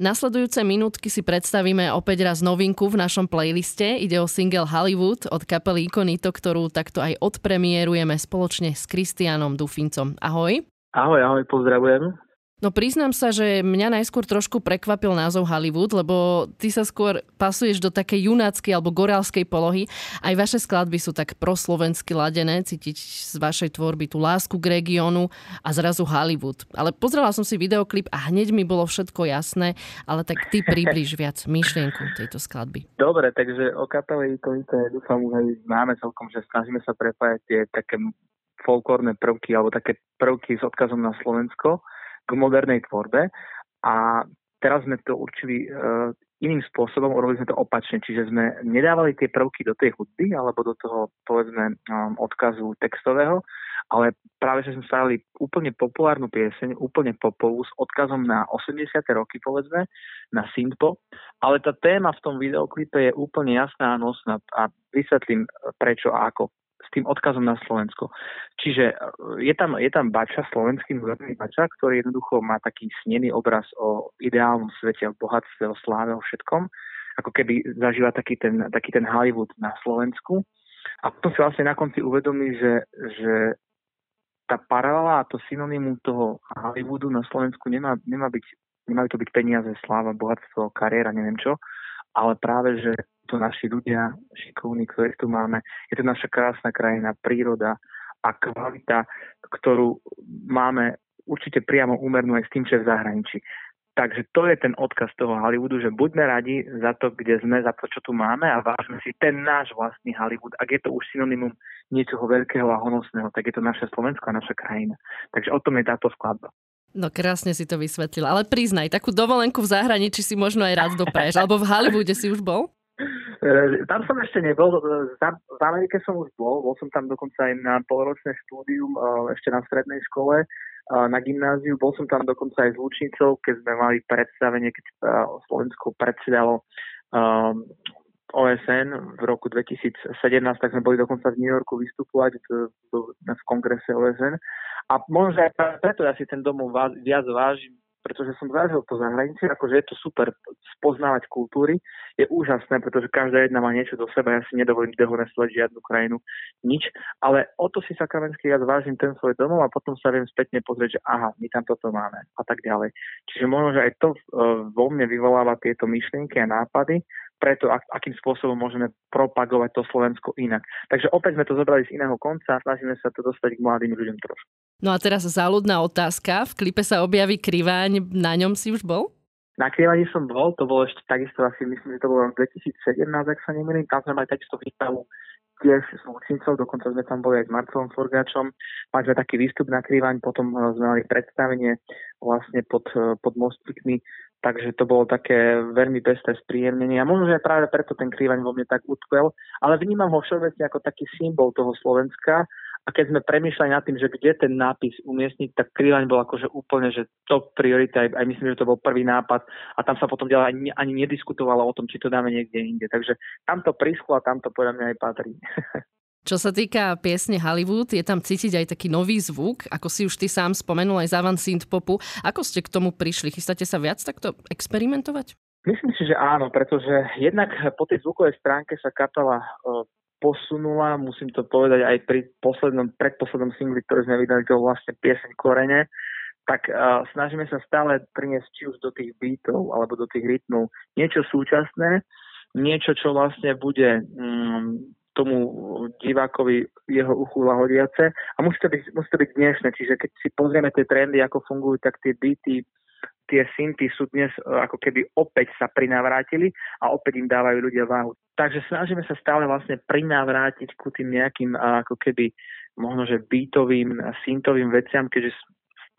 Nasledujúce minútky si predstavíme opäť raz novinku v našom playliste. Ide o single Hollywood od kapely Ikonito, ktorú takto aj odpremierujeme spoločne s Kristianom Dufincom. Ahoj. Ahoj, ahoj, pozdravujem. No priznám sa, že mňa najskôr trošku prekvapil názov Hollywood, lebo ty sa skôr pasuješ do takej junáckej alebo gorálskej polohy. Aj vaše skladby sú tak proslovensky ladené, cítiť z vašej tvorby tú lásku k regiónu a zrazu Hollywood. Ale pozrela som si videoklip a hneď mi bolo všetko jasné, ale tak ty približ viac myšlienku tejto skladby. Dobre, takže o kapele Ikonite dúfam už máme celkom, že snažíme sa prepájať tie také folklórne prvky alebo také prvky s odkazom na Slovensko k modernej tvorbe. A teraz sme to určili uh, iným spôsobom, urobili sme to opačne, čiže sme nedávali tie prvky do tej hudby alebo do toho, povedzme, um, odkazu textového, ale práve, že sme spravili úplne populárnu pieseň, úplne popovú, s odkazom na 80. roky, povedzme, na synthpop, ale tá téma v tom videoklipe je úplne jasná a nosná a vysvetlím prečo a ako tým odkazom na Slovensko. Čiže e, je tam, je tam Bača, slovenský moderný Bača, ktorý jednoducho má taký snený obraz o ideálnom svete, o bohatstve, o sláve, o všetkom. Ako keby zažíva taký ten, taký ten Hollywood na Slovensku. A potom si vlastne na konci uvedomí, že, že tá paralela a to synonymum toho Hollywoodu na Slovensku nemá, nemá byť, nemajú to byť peniaze, sláva, bohatstvo, kariéra, neviem čo, ale práve, že to naši ľudia šikovní, ktorých tu máme. Je to naša krásna krajina, príroda a kvalita, ktorú máme určite priamo úmernú aj s tým, čo je v zahraničí. Takže to je ten odkaz toho Hollywoodu, že buďme radi za to, kde sme, za to, čo tu máme a vážme si ten náš vlastný Hollywood. Ak je to už synonymum niečoho veľkého a honosného, tak je to naše Slovensko a naša krajina. Takže o tom je táto skladba. No krásne si to vysvetlil, ale priznaj, takú dovolenku v zahraničí si možno aj rád dopraješ, alebo v Hollywoode si už bol? Tam som ešte nebol, v Amerike som už bol, bol som tam dokonca aj na polročné štúdium e, ešte na strednej škole, e, na gymnáziu, bol som tam dokonca aj s Lučnicou, keď sme mali predstavenie, keď Slovensko predsedalo OSN v roku 2017, tak sme boli dokonca v New Yorku vystupovať v kongrese OSN. A možno aj preto ja si ten domov viac vážim, pretože som zažil to zahraničie, akože je to super spoznávať kultúry, je úžasné, pretože každá jedna má niečo do seba, ja si nedovolím dehonestovať žiadnu krajinu, nič, ale o to si sakramenský ja zvážim ten svoj domov a potom sa viem spätne pozrieť, že aha, my tam toto máme a tak ďalej. Čiže možno, že aj to uh, vo mne vyvoláva tieto myšlienky a nápady, preto, ak, akým spôsobom môžeme propagovať to Slovensko inak. Takže opäť sme to zobrali z iného konca a snažíme sa to dostať k mladým ľuďom trošku. No a teraz záľudná otázka. V klipe sa objaví kriváň, na ňom si už bol? Na kriváni som bol, to bolo ešte takisto asi, myslím, že to bolo v 2017, ak sa nemýlim, tam sme mali takisto výstavu tiež s Lučincov, dokonca sme tam boli aj s Marcelom Forgáčom. Mali sme taký výstup na Krivaň, potom eh, sme mali predstavenie vlastne pod, eh, pod mostíkmi Takže to bolo také veľmi pesté spríjemnenie a možno, že práve preto ten krývaň vo mne tak utkvel, ale vnímam ho všeobecne ako taký symbol toho Slovenska a keď sme premýšľali nad tým, že kde ten nápis umiestniť, tak krývaň bol akože úplne, že top priorita, aj, myslím, že to bol prvý nápad a tam sa potom ďalej ani, ani nediskutovalo o tom, či to dáme niekde inde. Takže tam to prischlo a tam to podľa mňa aj patrí. Čo sa týka piesne Hollywood, je tam cítiť aj taký nový zvuk, ako si už ty sám spomenul aj závan synthpopu. Ako ste k tomu prišli? Chystáte sa viac takto experimentovať? Myslím si, že áno, pretože jednak po tej zvukovej stránke sa kapela e, posunula, musím to povedať aj pri poslednom, predposlednom singli, ktorý sme vydali, to vlastne pieseň Korene, tak uh, snažíme sa stále priniesť či už do tých beatov alebo do tých rytmov niečo súčasné, niečo, čo vlastne bude um, tomu divákovi jeho uchu lahodiace a musí to byť, musí to byť dnešné, čiže keď si pozrieme tie trendy, ako fungujú, tak tie beaty, tie synty sú dnes e, ako keby opäť sa prinavrátili a opäť im dávajú ľudia váhu. Takže snažíme sa stále vlastne prinavrátiť ku tým nejakým ako keby možno, že beatovým, syntovým veciam, keďže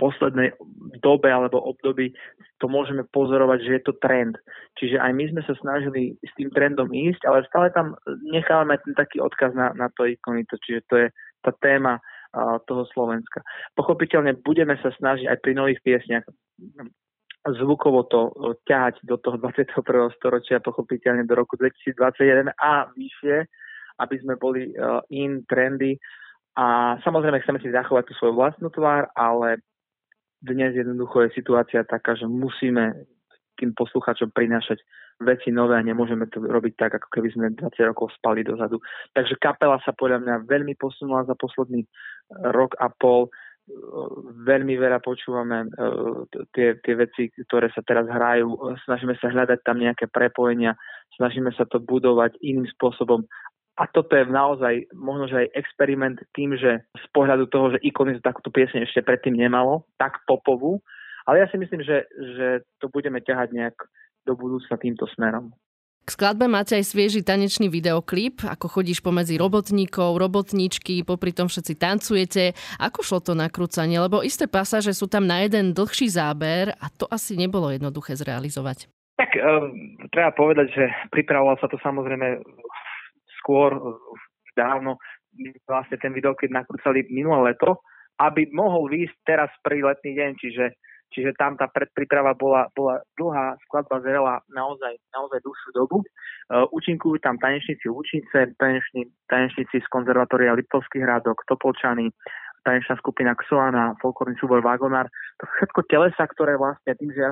poslednej dobe alebo období to môžeme pozorovať, že je to trend. Čiže aj my sme sa snažili s tým trendom ísť, ale stále tam nechávame ten taký odkaz na, na to ikonito, čiže to je tá téma uh, toho Slovenska. Pochopiteľne budeme sa snažiť aj pri nových piesniach zvukovo to ťahať do toho 21. storočia, pochopiteľne do roku 2021 a vyššie, aby sme boli uh, in, trendy. A samozrejme chceme si zachovať tú svoju vlastnú tvár, ale dnes jednoducho je situácia taká, že musíme tým posluchačom prinášať veci nové a nemôžeme to robiť tak, ako keby sme 20 rokov spali dozadu. Takže kapela sa podľa mňa veľmi posunula za posledný rok a pol veľmi veľa počúvame tie, tie veci, ktoré sa teraz hrajú. Snažíme sa hľadať tam nejaké prepojenia, snažíme sa to budovať iným spôsobom. A toto je naozaj možno, že aj experiment tým, že z pohľadu toho, že Ikonis takúto piesne ešte predtým nemalo, tak popovú, ale ja si myslím, že, že to budeme ťahať nejak do budúcna týmto smerom. K skladbe máte aj svieži tanečný videoklip, ako chodíš pomedzi robotníkov, robotníčky, popri tom všetci tancujete. Ako šlo to nakrúcanie? Lebo isté pasáže sú tam na jeden dlhší záber a to asi nebolo jednoduché zrealizovať. Tak um, treba povedať, že pripravoval sa to samozrejme skôr, dávno. Vlastne ten videoklip nakrúcali minulé leto, aby mohol výjsť teraz pri letný deň, čiže Čiže tam tá predpríprava bola, bola dlhá, skladba zrela naozaj, naozaj dlhšiu dobu. Uh, tam tanečníci Lučnice, taneční, tanečníci z konzervatória Liptovských hrádok, Topolčany, tanečná skupina Xoana, folklórny súbor Vagonár. To všetko telesa, ktoré vlastne tým, že ja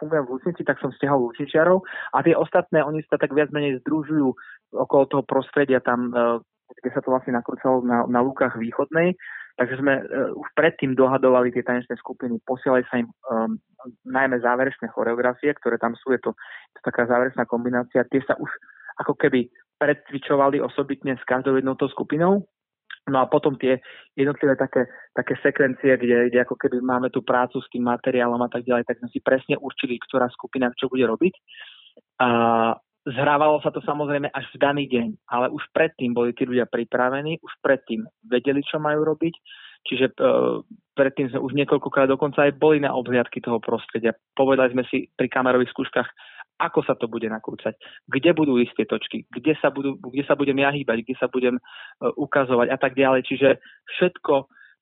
fungujem v Lučnici, tak som stiahol Lučničiarov a tie ostatné, oni sa tak viac menej združujú okolo toho prostredia tam, uh, kde sa to vlastne nakrúcalo na, na lúkach východnej Takže sme uh, už predtým dohadovali tie tanečné skupiny, posielali sa im um, najmä záverečné choreografie, ktoré tam sú, je to, je to taká záverečná kombinácia. Tie sa už ako keby predcvičovali osobitne s každou jednou skupinou. No a potom tie jednotlivé také, také sekvencie, kde, kde ako keby máme tú prácu s tým materiálom a tak ďalej, tak sme si presne určili, ktorá skupina čo bude robiť. A Zhrávalo sa to samozrejme až v daný deň, ale už predtým boli tí ľudia pripravení, už predtým vedeli, čo majú robiť, čiže uh, predtým sme už niekoľkokrát dokonca aj boli na obhliadky toho prostredia. Povedali sme si pri kamerových skúškach, ako sa to bude nakrúcať, kde budú ísť tie točky, kde sa, budú, kde sa budem ja hýbať, kde sa budem uh, ukazovať a tak ďalej. Čiže všetko,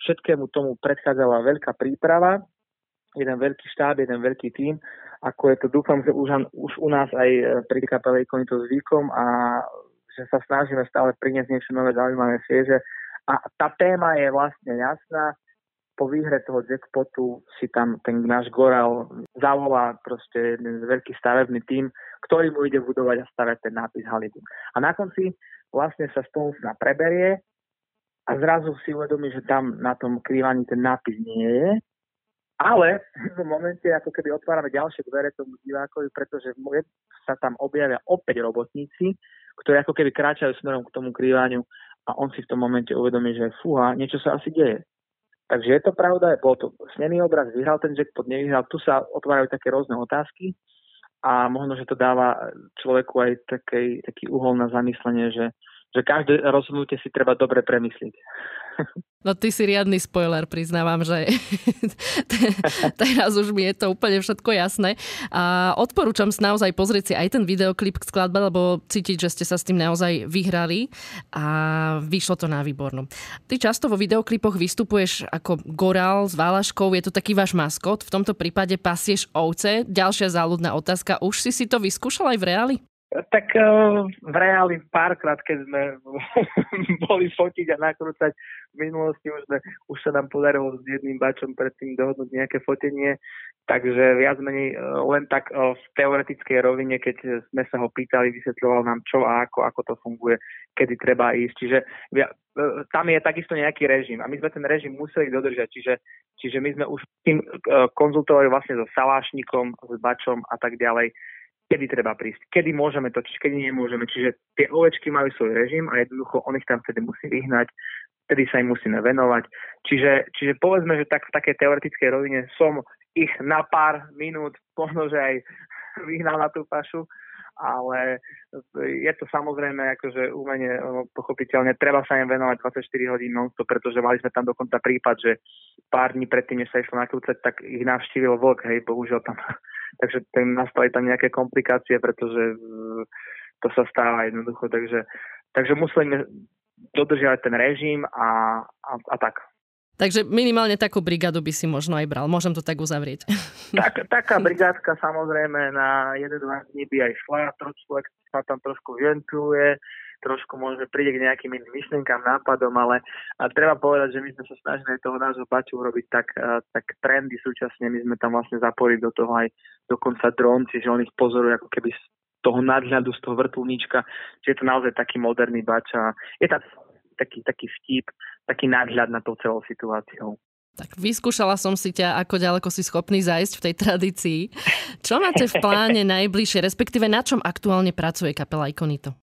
všetkému tomu predchádzala veľká príprava, jeden veľký štáb, jeden veľký tím ako je to, dúfam, že už, už u nás aj e, pri kapele ikony to zvykom a že sa snažíme stále priniesť niečo nové, zaujímavé, svieže. A tá téma je vlastne jasná. Po výhre toho jackpotu si tam ten náš Goral zavolá proste jeden veľký stavebný tím, ktorý mu ide budovať a stavať ten nápis Hollywood. A na konci vlastne sa spolu na preberie a zrazu si uvedomí, že tam na tom krývaní ten nápis nie je ale v momente ako keby otvárame ďalšie dvere tomu divákovi, pretože sa tam objavia opäť robotníci, ktorí ako keby kráčajú smerom k tomu krývaniu a on si v tom momente uvedomí, že fúha, niečo sa asi deje. Takže je to pravda, bol to snený obraz, vyhral ten jackpot, nevyhral, tu sa otvárajú také rôzne otázky a možno, že to dáva človeku aj taký, taký uhol na zamyslenie, že, že každé rozhodnutie si treba dobre premyslieť. No ty si riadny spoiler, priznávam, že teraz už mi je to úplne všetko jasné. A odporúčam si naozaj pozrieť si aj ten videoklip k skladbe, lebo cítiť, že ste sa s tým naozaj vyhrali a vyšlo to na výbornú. Ty často vo videoklipoch vystupuješ ako gorál s válaškou, je to taký váš maskot, v tomto prípade pasieš ovce. Ďalšia záľudná otázka, už si si to vyskúšal aj v reáli? Tak uh, v reáli párkrát, keď sme boli fotiť a nakrúcať, v minulosti už, sme, už sa nám podarilo s jedným bačom predtým dohodnúť nejaké fotenie, takže viac menej uh, len tak uh, v teoretickej rovine, keď sme sa ho pýtali, vysvetľoval nám čo a ako, ako to funguje, kedy treba ísť. Čiže tam je takisto nejaký režim a my sme ten režim museli dodržať, čiže, čiže my sme už tým konzultovali vlastne so salášnikom, s bačom a tak ďalej kedy treba prísť, kedy môžeme točiť, kedy nemôžeme. Čiže tie ovečky majú svoj režim a jednoducho on ich tam vtedy musí vyhnať, vtedy sa im musíme venovať. Čiže, čiže povedzme, že tak v takej teoretickej rovine som ich na pár minút, možno, že aj vyhnal na tú pašu, ale je to samozrejme akože umenie, pochopiteľne, treba sa im venovať 24 hodín non pretože mali sme tam dokonca prípad, že pár dní predtým, než sa išlo nakrúcať, tak ich navštívil vlk, hej, bohužiaľ tam takže tam nastali tam nejaké komplikácie, pretože mm, to sa stáva jednoducho, takže, takže musíme dodržiavať ten režim a, a, a tak. Takže minimálne takú brigádu by si možno aj bral. Môžem to tak uzavrieť. Tak, taká brigádka samozrejme na jeden, dva dní by aj šla, človek sa tam trošku ventiluje, trošku možno príde k nejakým iným myšlienkám, nápadom, ale a treba povedať, že my sme sa snažili toho nášho baču urobiť tak, tak trendy súčasne, my sme tam vlastne zapojili do toho aj dokonca dron, čiže on ich pozoruje ako keby z toho nadhľadu, z toho vrtulníčka, čiže je to naozaj taký moderný bač a je tam taký, taký vtip, taký nadhľad na tou celou situáciou. Tak vyskúšala som si ťa, ako ďaleko si schopný zájsť v tej tradícii. Čo máte v pláne najbližšie, respektíve na čom aktuálne pracuje kapela Ikonito?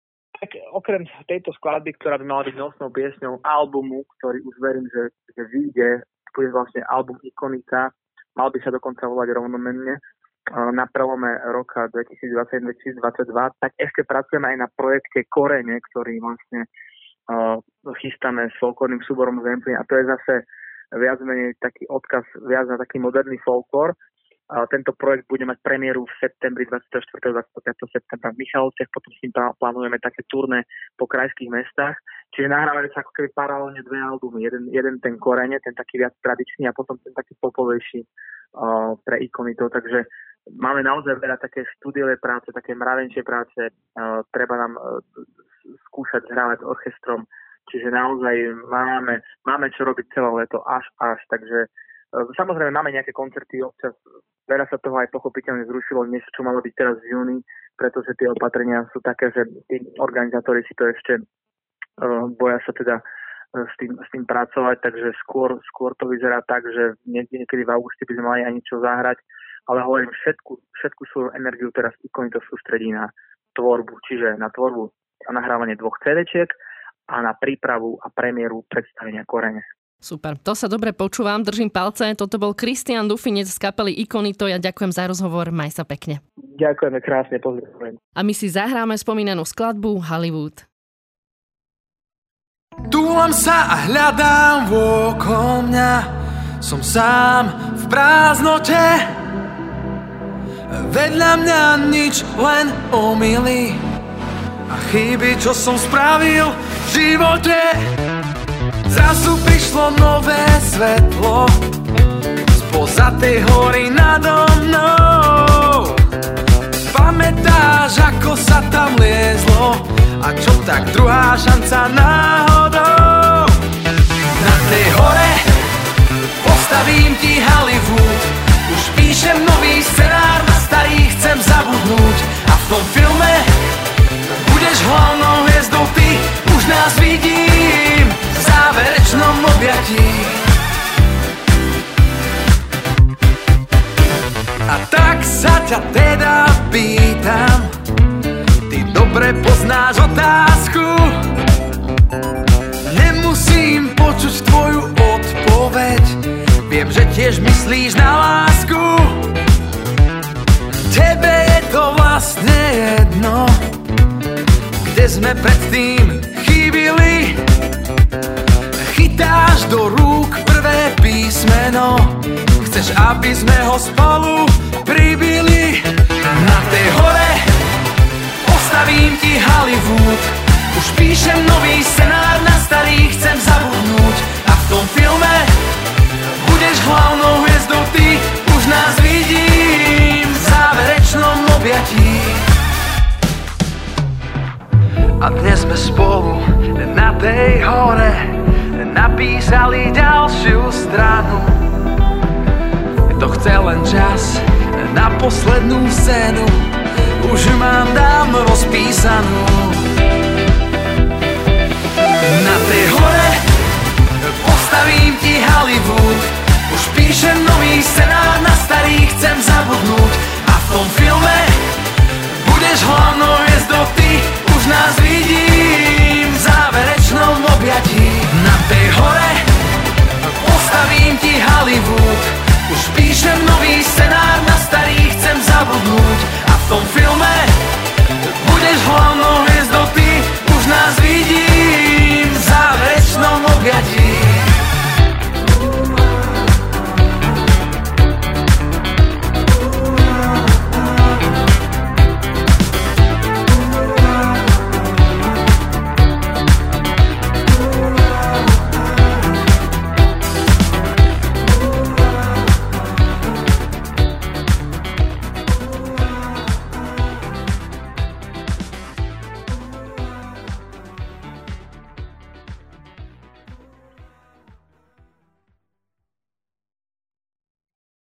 Okrem tejto skladby, ktorá by mala byť nosnou piesňou albumu, ktorý už verím, že, že vyjde, bude vlastne album Ikonita, mal by sa dokonca volať rovnomenne, na prelome roka 2021-2022, tak ešte pracujeme aj na projekte Korene, ktorý vlastne uh, chystáme s folklórnym súborom Zempli a to je zase viac menej taký odkaz viac na taký moderný folklór. A tento projekt bude mať premiéru v septembri 24. 25. septembra v Michalovciach, potom s ním plánujeme také turné po krajských mestách. Čiže nahrávali sa ako keby paralelne dve albumy. Jeden, jeden ten korene, ten taký viac tradičný a potom ten taký popovejší uh, pre ikonitov. Takže máme naozaj veľa také štúdiové práce, také mravenčie práce. Uh, treba nám uh, skúšať hrávať s orchestrom Čiže naozaj máme, máme čo robiť celé leto až až, takže e, Samozrejme, máme nejaké koncerty občas, veľa sa toho aj pochopiteľne zrušilo, niečo, čo malo byť teraz v júni, pretože tie opatrenia sú také, že tí organizátori si to ešte uh, boja sa teda uh, s, tým, s tým pracovať, takže skôr, skôr to vyzerá tak, že niekedy v auguste by sme mali aj niečo zahrať, ale hovorím, všetku, všetku svoju energiu teraz ikony to sústredí na tvorbu, čiže na tvorbu a nahrávanie dvoch CD-čiek a na prípravu a premiéru predstavenia Korene. Super, to sa dobre počúvam, držím palce. Toto bol Kristian Dufinec z kapely Ikonito. Ja ďakujem za rozhovor, maj sa pekne. Ďakujeme krásne, pozdravujem. A my si zahráme spomínanú skladbu Hollywood. Túlam sa a hľadám okolo mňa Som sám v prázdnote Vedľa mňa nič, len omily A chyby, čo som spravil v živote Zrazu prišlo nové svetlo Spoza tej hory nado mnou. Pamätáš, ako sa tam liezlo A čo tak druhá šanca náhodou? Na tej hore postavím ti Hollywood. Už píšem nový scenár, na starý chcem zabudnúť. A v tom filme budeš hlavnou hviezdou ty. Už nás vidím tiež myslíš na lásku? Tebe je to vlastne jedno. Kde sme predtým chýbili? Chytáš do rúk prvé písmeno. Chceš, aby sme ho spolu pribili. Na tej hore postavím ti Hollywood. Už píšem nový scenár, na starý chcem zabudnúť hlavnou hviezdou ty Už nás vidím v záverečnom objatí. A dnes sme spolu na tej hore Napísali ďalšiu stranu. To chce len čas na poslednú scénu Už mám dávno rozpísanú. Na tej hore postavím ti Hollywood píšem nový scenár, na starý chcem zabudnúť. A v tom filme